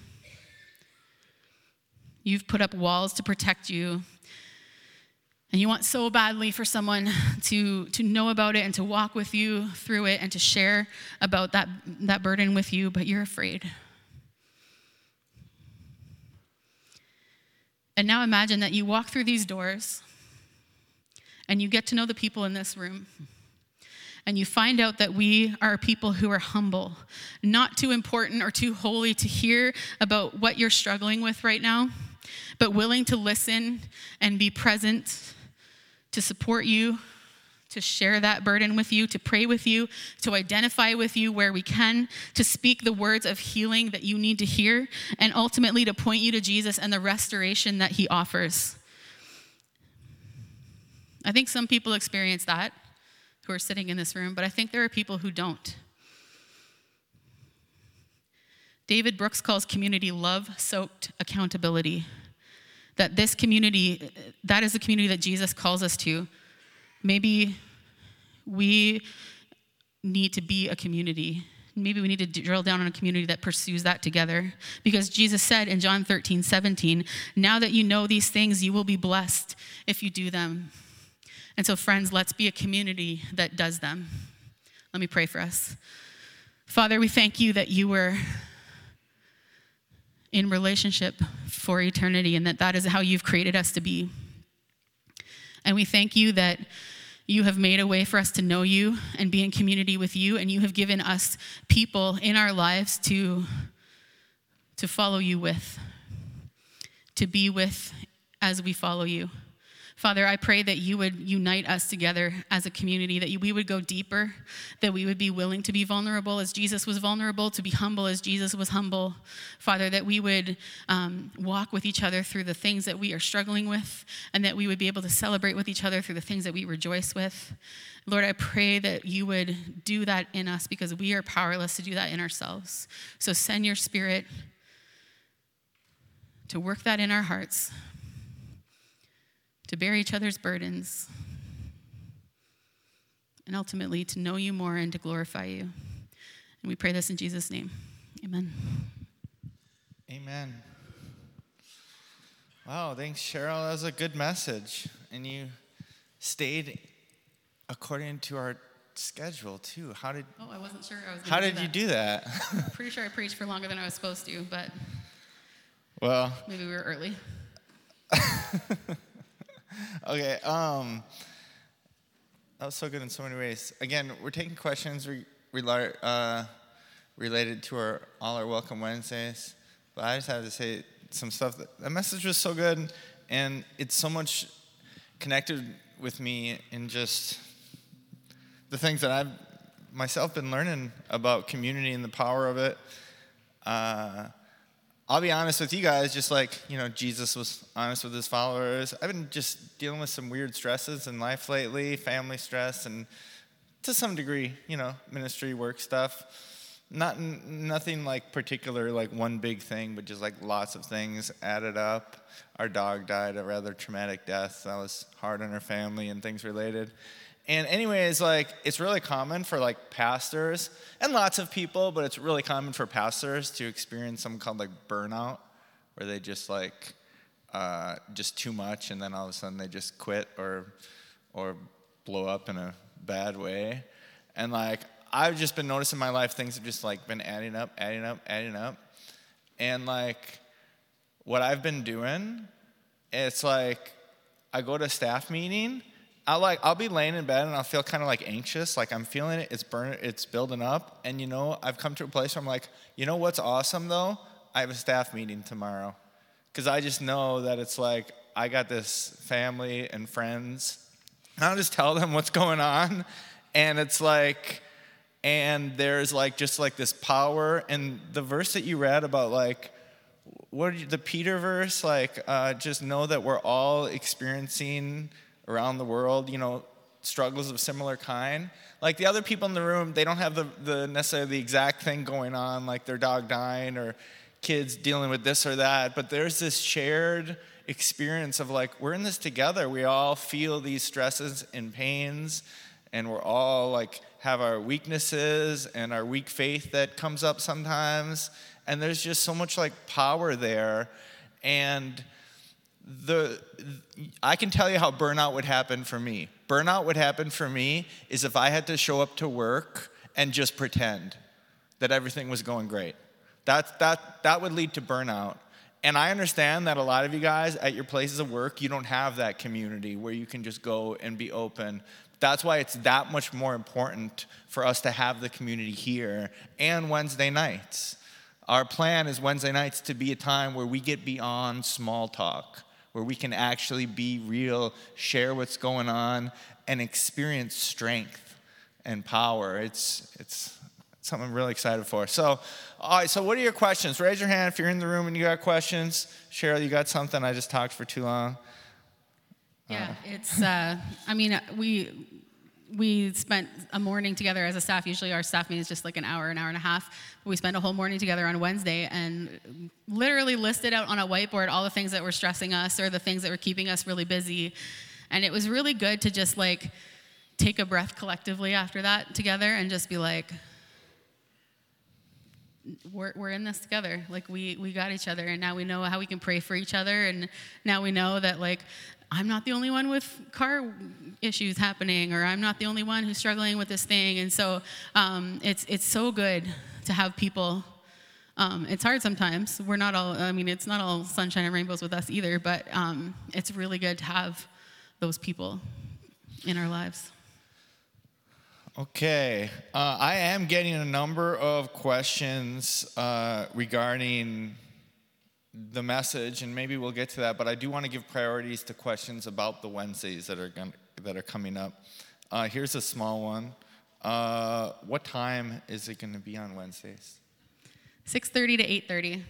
You've put up walls to protect you. And you want so badly for someone to, to know about it and to walk with you through it and to share about that, that burden with you, but you're afraid. And now imagine that you walk through these doors and you get to know the people in this room. And you find out that we are people who are humble, not too important or too holy to hear about what you're struggling with right now, but willing to listen and be present to support you, to share that burden with you, to pray with you, to identify with you where we can, to speak the words of healing that you need to hear, and ultimately to point you to Jesus and the restoration that he offers. I think some people experience that who are sitting in this room, but I think there are people who don't. David Brooks calls community love soaked accountability. That this community, that is the community that Jesus calls us to. Maybe we need to be a community. Maybe we need to drill down on a community that pursues that together. Because Jesus said in John 13, 17, now that you know these things, you will be blessed if you do them. And so, friends, let's be a community that does them. Let me pray for us. Father, we thank you that you were in relationship for eternity and that that is how you've created us to be. And we thank you that you have made a way for us to know you and be in community with you, and you have given us people in our lives to, to follow you with, to be with as we follow you. Father, I pray that you would unite us together as a community, that we would go deeper, that we would be willing to be vulnerable as Jesus was vulnerable, to be humble as Jesus was humble. Father, that we would um, walk with each other through the things that we are struggling with, and that we would be able to celebrate with each other through the things that we rejoice with. Lord, I pray that you would do that in us because we are powerless to do that in ourselves. So send your spirit to work that in our hearts to bear each other's burdens, and ultimately to know you more and to glorify you. And we pray this in Jesus' name. Amen. Amen. Wow, thanks, Cheryl. That was a good message. And you stayed according to our schedule too. How did Oh, I wasn't sure I was. how did you do that? [laughs] Pretty sure I preached for longer than I was supposed to, but well, maybe we were early. [laughs] [laughs] okay. Um, that was so good in so many ways. Again, we're taking questions re- rela- uh, related to our all our Welcome Wednesdays, but I just have to say some stuff. That, that message was so good, and it's so much connected with me in just the things that I've myself been learning about community and the power of it. Uh, I'll be honest with you guys, just like, you know, Jesus was honest with his followers. I've been just dealing with some weird stresses in life lately, family stress, and to some degree, you know, ministry work stuff. Not nothing like particular, like one big thing, but just like lots of things added up. Our dog died a rather traumatic death. That was hard on our family and things related. And anyways, like it's really common for like pastors and lots of people, but it's really common for pastors to experience something called like burnout, where they just like uh, just too much, and then all of a sudden they just quit or or blow up in a bad way. And like I've just been noticing in my life things have just like been adding up, adding up, adding up, and like what I've been doing, it's like I go to staff meeting I'll like I'll be laying in bed and I'll feel kind of like anxious, like I'm feeling it, it's burning, it's building up, and you know I've come to a place where I'm like, you know what's awesome though? I have a staff meeting tomorrow, because I just know that it's like I got this family and friends, and I'll just tell them [laughs] what's going on, and it's like, and there's like just like this power, and the verse that you read about like what you, the Peter verse, like uh, just know that we're all experiencing around the world, you know, struggles of similar kind. Like the other people in the room, they don't have the, the necessarily the exact thing going on, like their dog dying or kids dealing with this or that, but there's this shared experience of like, we're in this together. We all feel these stresses and pains, and we're all like, have our weaknesses and our weak faith that comes up sometimes. And there's just so much like power there. And the I can tell you how burnout would happen for me. Burnout would happen for me is if I had to show up to work and just pretend that everything was going great. That that that would lead to burnout. And I understand that a lot of you guys at your places of work, you don't have that community where you can just go and be open. That's why it's that much more important for us to have the community here and Wednesday nights. Our plan is Wednesday nights to be a time where we get beyond small talk where we can actually be real, share what's going on, and experience strength and power. It's, it's something I'm really excited for. So, all right, so what are your questions? Raise your hand if you're in the room and you got questions. Cheryl, you got something? I just talked for too long. Yeah, it's, uh, I mean, we, we spent a morning together as a staff. Usually our staff meeting is just like an hour, an hour and a half. We spent a whole morning together on Wednesday and literally listed out on a whiteboard all the things that were stressing us or the things that were keeping us really busy. And it was really good to just like take a breath collectively after that together and just be like, we're, we're in this together. Like we, we got each other and now we know how we can pray for each other. And now we know that like I'm not the only one with car issues happening, or I'm not the only one who's struggling with this thing. And so um, it's, it's so good to have people. Um, it's hard sometimes. We're not all, I mean, it's not all sunshine and rainbows with us either, but um, it's really good to have those people in our lives. Okay. Uh, I am getting a number of questions uh, regarding the message, and maybe we'll get to that, but I do want to give priorities to questions about the Wednesdays that are, going that are coming up. Uh, here's a small one. Uh, what time is it going to be on Wednesdays? 6.30 to 8.30.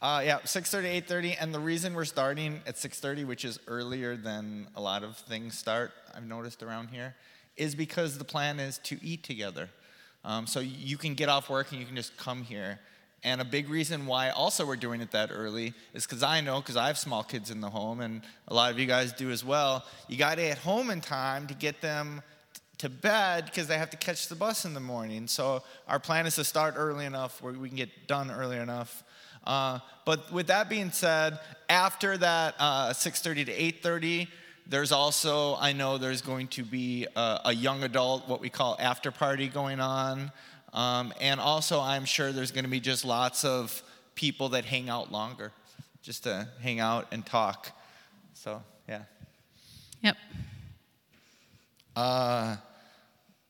Uh, yeah, 6.30, to 8.30, and the reason we're starting at 6.30, which is earlier than a lot of things start, I've noticed around here, is because the plan is to eat together. Um, so you can get off work and you can just come here. And a big reason why also we're doing it that early is because I know, because I have small kids in the home, and a lot of you guys do as well, you got to get home in time to get them to bed because they have to catch the bus in the morning. So our plan is to start early enough where we can get done early enough. Uh, but with that being said, after that uh, 6:30 to 8:30, There's also, I know there's going to be a, a young adult, what we call after party going on. Um, and also, I'm sure there's going to be just lots of people that hang out longer, just to hang out and talk. So, yeah. Yep. Uh,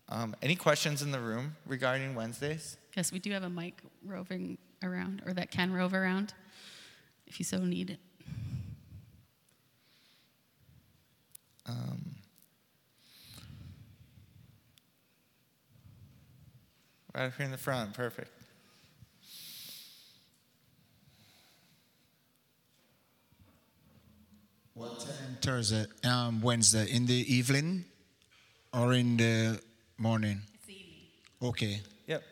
um, any questions in the room regarding Wednesdays? Yes, we do have a mic roving around, or that can rove around, if you so need it. Um, right up here in the front, perfect. What time Thursday, um, Wednesday, in the evening or in the morning? It's evening. Okay. Yep.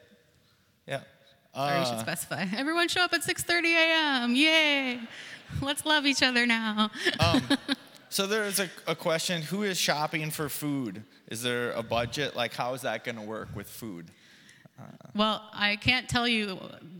Yep. Sorry, we should Uh, specify. Everyone show up at 6:30 a.m. Yay! [laughs] Let's love each other now. [laughs] um, so there's a, a question: Who is shopping for food? Is there a budget? Like, how is that going to work with food? Well, I can't tell you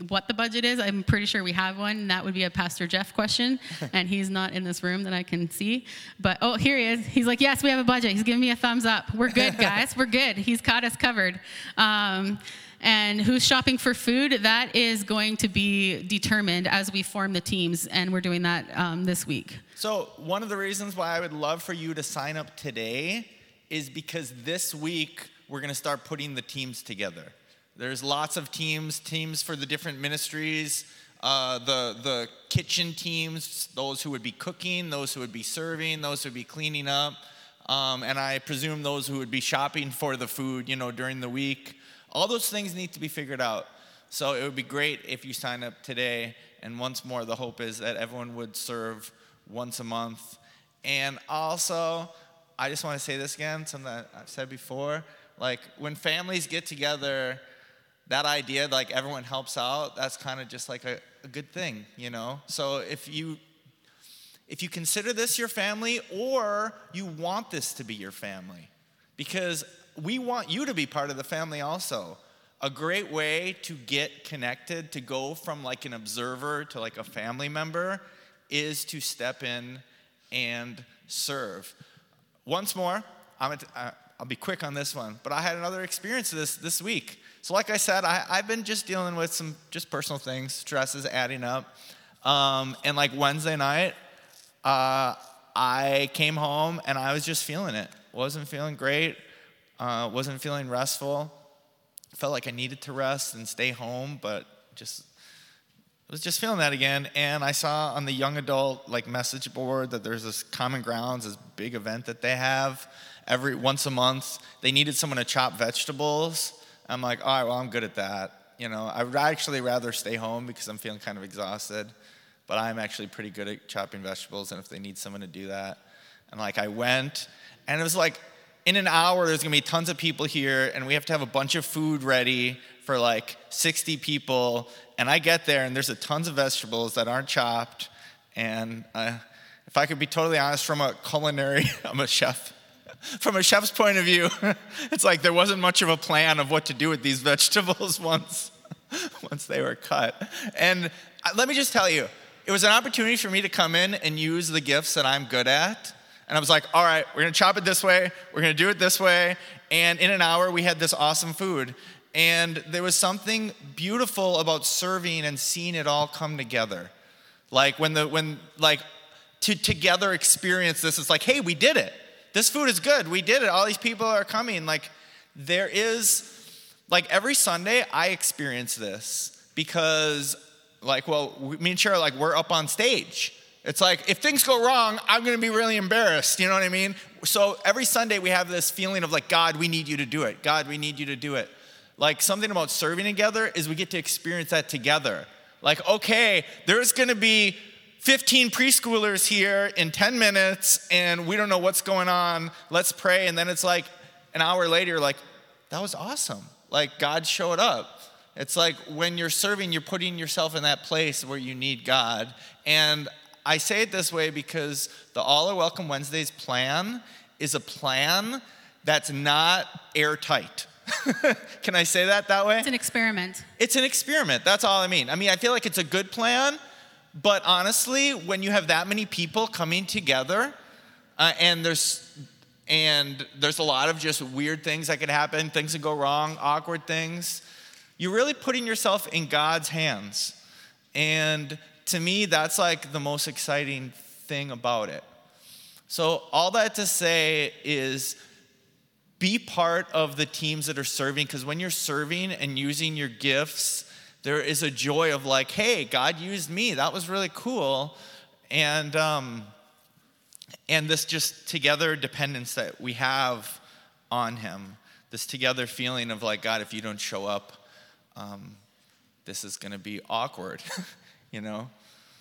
what the budget is. I'm pretty sure we have one. That would be a Pastor Jeff question, [laughs] and he's not in this room that I can see. But oh, here he is. He's like, yes, we have a budget. He's giving me a thumbs up. We're good, [laughs] guys. We're good. He's got us covered. Um, and who's shopping for food? That is going to be determined as we form the teams, and we're doing that um, this week. So, one of the reasons why I would love for you to sign up today is because this week we're going to start putting the teams together. There's lots of teams, teams for the different ministries, uh, the, the kitchen teams, those who would be cooking, those who would be serving, those who would be cleaning up, um, and I presume those who would be shopping for the food, you know, during the week. All those things need to be figured out. So it would be great if you sign up today. And once more, the hope is that everyone would serve once a month. And also, I just want to say this again, something that I've said before. Like, when families get together, that idea, like everyone helps out, that's kind of just like a, a good thing, you know? So if you if you consider this your family or you want this to be your family, because we want you to be part of the family also. A great way to get connected, to go from like an observer to like a family member, is to step in and serve. Once more, I'm at, uh, I'll be quick on this one, but I had another experience this this week. So, like I said, I, I've been just dealing with some just personal things, stresses adding up, um, and like Wednesday night, uh, I came home and I was just feeling it. wasn't feeling great. Uh, wasn't feeling restful. Felt like I needed to rest and stay home, but just I was just feeling that again. And I saw on the young adult like message board that there's this Common Grounds, this big event that they have every once a month. They needed someone to chop vegetables. I'm like, all right, well, I'm good at that. You know, I would actually rather stay home because I'm feeling kind of exhausted, but I'm actually pretty good at chopping vegetables. And if they need someone to do that, and like I went, and it was like in an hour, there's gonna be tons of people here, and we have to have a bunch of food ready for like 60 people. And I get there, and there's a tons of vegetables that aren't chopped. And uh, if I could be totally honest, from a culinary, [laughs] I'm a chef. [laughs] From a chef's point of view, [laughs] it's like there wasn't much of a plan of what to do with these [laughs] vegetables once, once they were cut. And uh, let me just tell you, it was an opportunity for me to come in and use the gifts that I'm good at. And I was like, all right, we're gonna chop it this way, we're gonna do it this way. And in an hour, we had this awesome food. And there was something beautiful about serving and seeing it all come together. Like when the, when, like, to together experience this, it's like, hey, we did it. This food is good. We did it. All these people are coming. Like, there is, like, every Sunday, I experience this because, like, well, me and Cheryl, like, we're up on stage. It's like, if things go wrong, I'm gonna be really embarrassed. You know what I mean? So every Sunday, we have this feeling of, like, God, we need you to do it. God, we need you to do it. Like, something about serving together is we get to experience that together. Like, okay, there's gonna be 15 preschoolers here in 10 minutes and we don't know what's going on. Let's pray. And then it's like an hour later, like, that was awesome. Like God showed up. It's like when you're serving, you're putting yourself in that place where you need God. And I say it this way because the All Are Welcome Wednesdays plan is a plan that's not airtight. [laughs] Can I say that that way? It's an experiment. It's an experiment. That's all I mean. I mean, I feel like it's a good plan, but honestly, when you have that many people coming together, uh, and there's and there's a lot of just weird things that could happen, things that go wrong, awkward things. You're really putting yourself in God's hands. And to me, that's like the most exciting thing about it. So, all that to say is be part of the teams that are serving, because when you're serving and using your gifts, there is a joy of like, hey, God used me. That was really cool. And, um, and this just together dependence that we have on Him, this together feeling of like, God, if you don't show up, um, this is going to be awkward, [laughs] you know?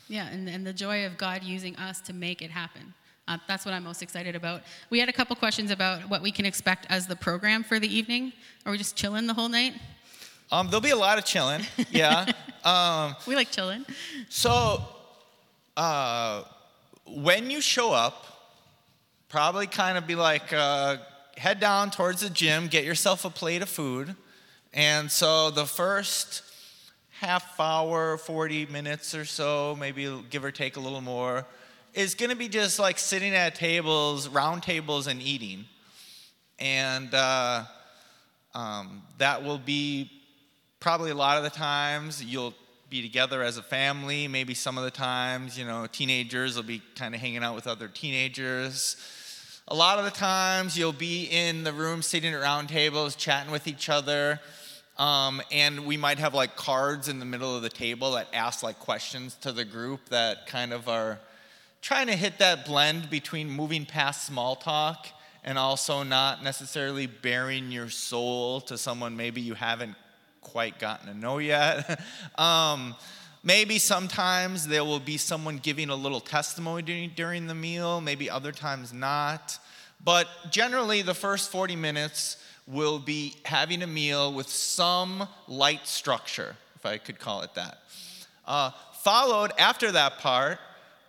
Yeah, and, and the joy of God using us to make it happen. Uh, that's what I'm most excited about. We had a couple questions about what we can expect as the program for the evening. Are we just chilling the whole night? Um, there'll be a lot of chilling, yeah. [laughs] um, we like chilling. So, uh, when you show up, probably kind of be like, uh, head down towards the gym, get yourself a plate of food. And so the first half hour, 40 minutes or so, maybe give or take a little more, is going to be just like sitting at tables, round tables, and eating. And uh, um, that will be probably a lot of the times you'll be together as a family. Maybe some of the times, you know, teenagers will be kind of hanging out with other teenagers. A lot of the times you'll be in the room sitting at round tables, chatting with each other. Um, and we might have like cards in the middle of the table that ask like questions to the group that kind of are trying to hit that blend between moving past small talk and also not necessarily bearing your soul to someone maybe you haven't quite gotten to know yet. [laughs] um, maybe sometimes there will be someone giving a little testimony during, the meal, maybe other times not. But generally, the first 40 minutes will be having a meal with some light structure, if I could call it that. Uh, followed after that part,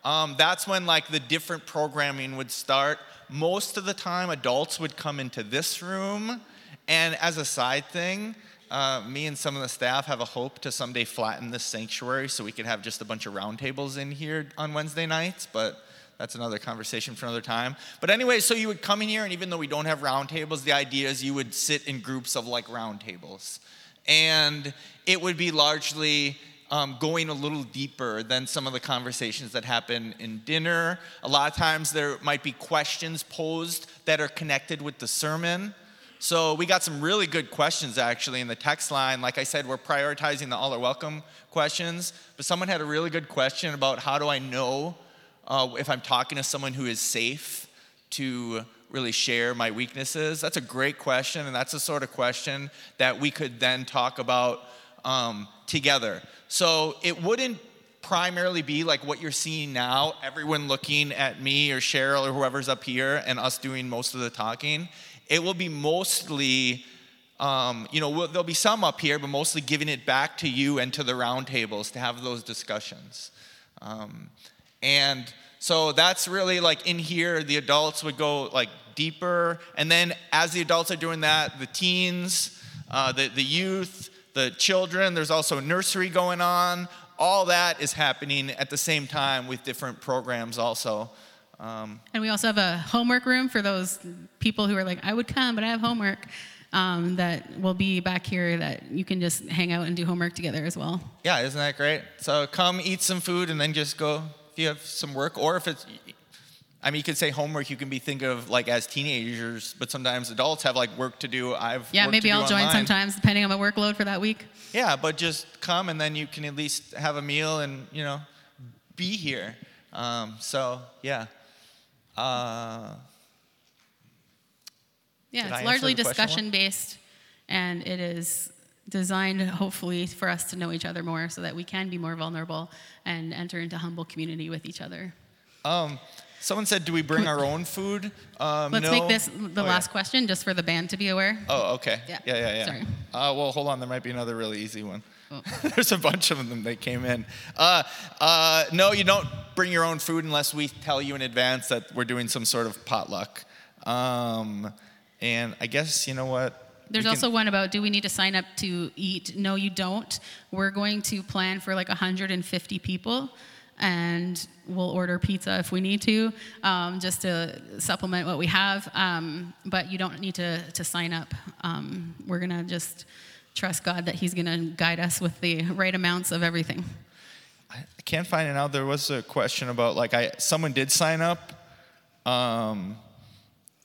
um, that's when like the different programming would start. Most of the time, adults would come into this room, and as a side thing, uh, me and some of the staff have a hope to someday flatten this sanctuary so we could have just a bunch of roundtables in here on Wednesday nights, but that's another conversation for another time. But anyway, so you would come in here, and even though we don't have roundtables, the idea is you would sit in groups of like roundtables. And it would be largely um, going a little deeper than some of the conversations that happen in dinner. A lot of times there might be questions posed that are connected with the sermon. So we got some really good questions actually in the text line. Like I said, we're prioritizing the all are welcome questions, but someone had a really good question about how do I know uh, if I'm talking to someone who is safe to really share my weaknesses? That's a great question, and that's the sort of question that we could then talk about um, together. So it wouldn't primarily be like what you're seeing now, everyone looking at me or Cheryl or whoever's up here and us doing most of the talking. It will be mostly, um, you know, there'll be some up here, but mostly giving it back to you and to the roundtables to have those discussions. Um, and so that's really like in here, the adults would go like deeper. And then as the adults are doing that, the teens, uh, the, the youth, the children, there's also nursery going on. All that is happening at the same time with different programs also. Um, and we also have a homework room for those people who are like, I would come, but I have homework. Um, that will be back here that you can just hang out and do homework together as well. Yeah, isn't that great? So come eat some food and then just go if you have some work, or if it's, I mean, you could say homework. You can be think of like as teenagers, but sometimes adults have like work to do. I've yeah, maybe I'll join online. sometimes depending on my workload for that week. Yeah, but just come and then you can at least have a meal and you know be here. Um, so yeah. Uh, yeah, it's largely discussion based, and it is designed hopefully for us to know each other more so that we can be more vulnerable and enter into humble community with each other. Um, someone said, Do we bring our own food? Um, Let's no. make this the oh, last yeah. question just for the band to be aware. Oh, okay. Yeah, yeah, yeah. yeah. Sorry. Uh, well, hold on. There might be another really easy one. [laughs] There's a bunch of them that came in. Uh, uh, no, you don't bring your own food unless we tell you in advance that we're doing some sort of potluck. Um, and I guess, you know what? There's can, also one about do we need to sign up to eat? No, you don't. We're going to plan for like 150 people. and we'll order pizza if we need to, um, just to supplement what we have. Um, but you don't need to, to sign up. Um, we're going to just trust God that He's going to guide us with the right amounts of everything. I can't find it now. There was a question about like I someone did sign up, um,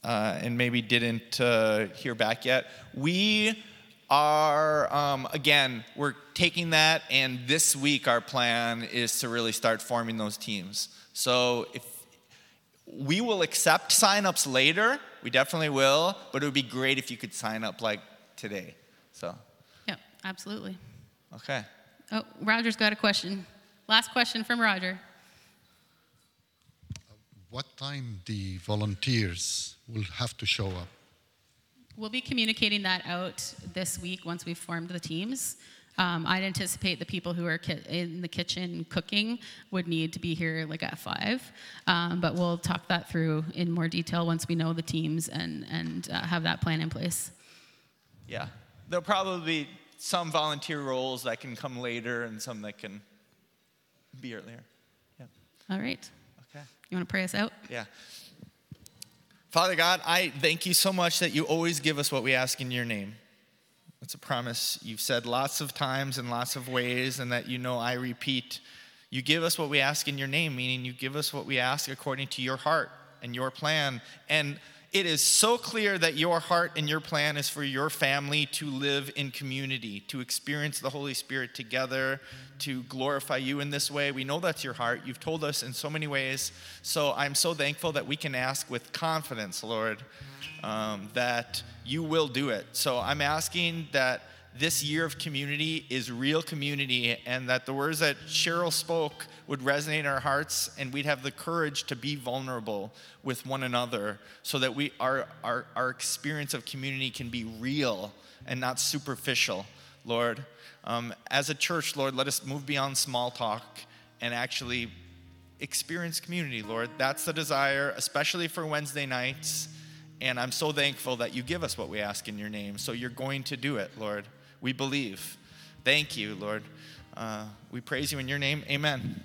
uh, and maybe didn't uh, hear back yet. We are um, again we're taking that, and this week our plan is to really start forming those teams. So if we will accept signups later, we definitely will. But it would be great if you could sign up like today. So absolutely. okay. Oh, Roger's got a question. Last question from Roger. What time the volunteers will have to show up? We'll be communicating that out this week once we've formed the teams. Um, I'd anticipate the people who are ki- in the kitchen cooking would need to be here like at five, um, but we'll talk that through in more detail once we know the teams and and uh, have that plan in place. Yeah. There'll probably be some volunteer roles that can come later and some that can be earlier. Yeah. All right, Okay. you want to pray us out? Yeah. Father God, I thank you so much that you always give us what we ask in your name. That's a promise you've said lots of times in lots of ways, and that you know I repeat. You give us what we ask in your name, meaning you give us what we ask according to your heart and your plan. And it is so clear that your heart and your plan is for your family to live in community, to experience the Holy Spirit together, to glorify you in this way. We know that's your heart. You've told us in so many ways. So I'm so thankful that we can ask with confidence, Lord, um, that you will do it. So I'm asking that this year of community is real community and that the words that Cheryl spoke would resonate in our hearts and we'd have the courage to be vulnerable with one another so that we our, our, our experience of community can be real and not superficial, Lord. Um, as a church, Lord, let us move beyond small talk and actually experience community, Lord. That's the desire, especially for Wednesday nights. And I'm so thankful that you give us what we ask in your name. So you're going to do it, Lord. We believe. Thank you, Lord. Uh, we praise you in your name. Amen.